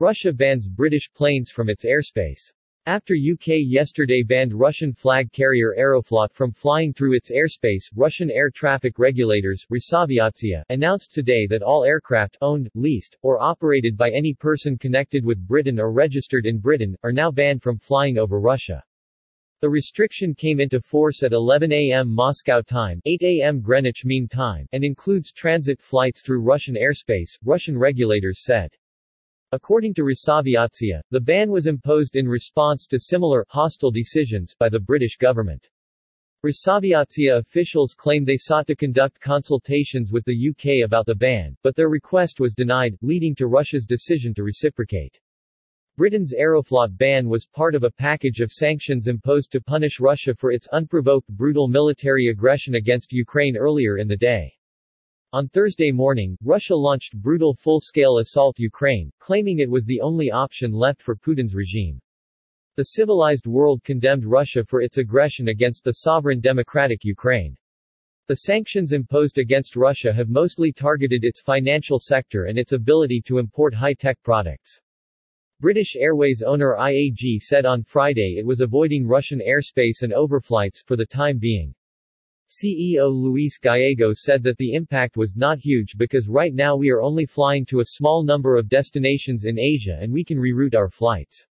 Russia bans British planes from its airspace. After UK yesterday banned Russian flag carrier Aeroflot from flying through its airspace, Russian air traffic regulators Rosaviatsia, announced today that all aircraft, owned, leased, or operated by any person connected with Britain or registered in Britain, are now banned from flying over Russia. The restriction came into force at 11 a.m. Moscow time 8 a.m. Greenwich Mean Time and includes transit flights through Russian airspace, Russian regulators said. According to Rosaviatsia, the ban was imposed in response to similar, hostile decisions by the British government. Rosaviatsia officials claim they sought to conduct consultations with the UK about the ban, but their request was denied, leading to Russia's decision to reciprocate. Britain's Aeroflot ban was part of a package of sanctions imposed to punish Russia for its unprovoked brutal military aggression against Ukraine earlier in the day. On Thursday morning, Russia launched brutal full-scale assault Ukraine, claiming it was the only option left for Putin's regime. The civilized world condemned Russia for its aggression against the sovereign democratic Ukraine. The sanctions imposed against Russia have mostly targeted its financial sector and its ability to import high-tech products. British Airways owner IAG said on Friday it was avoiding Russian airspace and overflights for the time being. CEO Luis Gallego said that the impact was not huge because right now we are only flying to a small number of destinations in Asia and we can reroute our flights.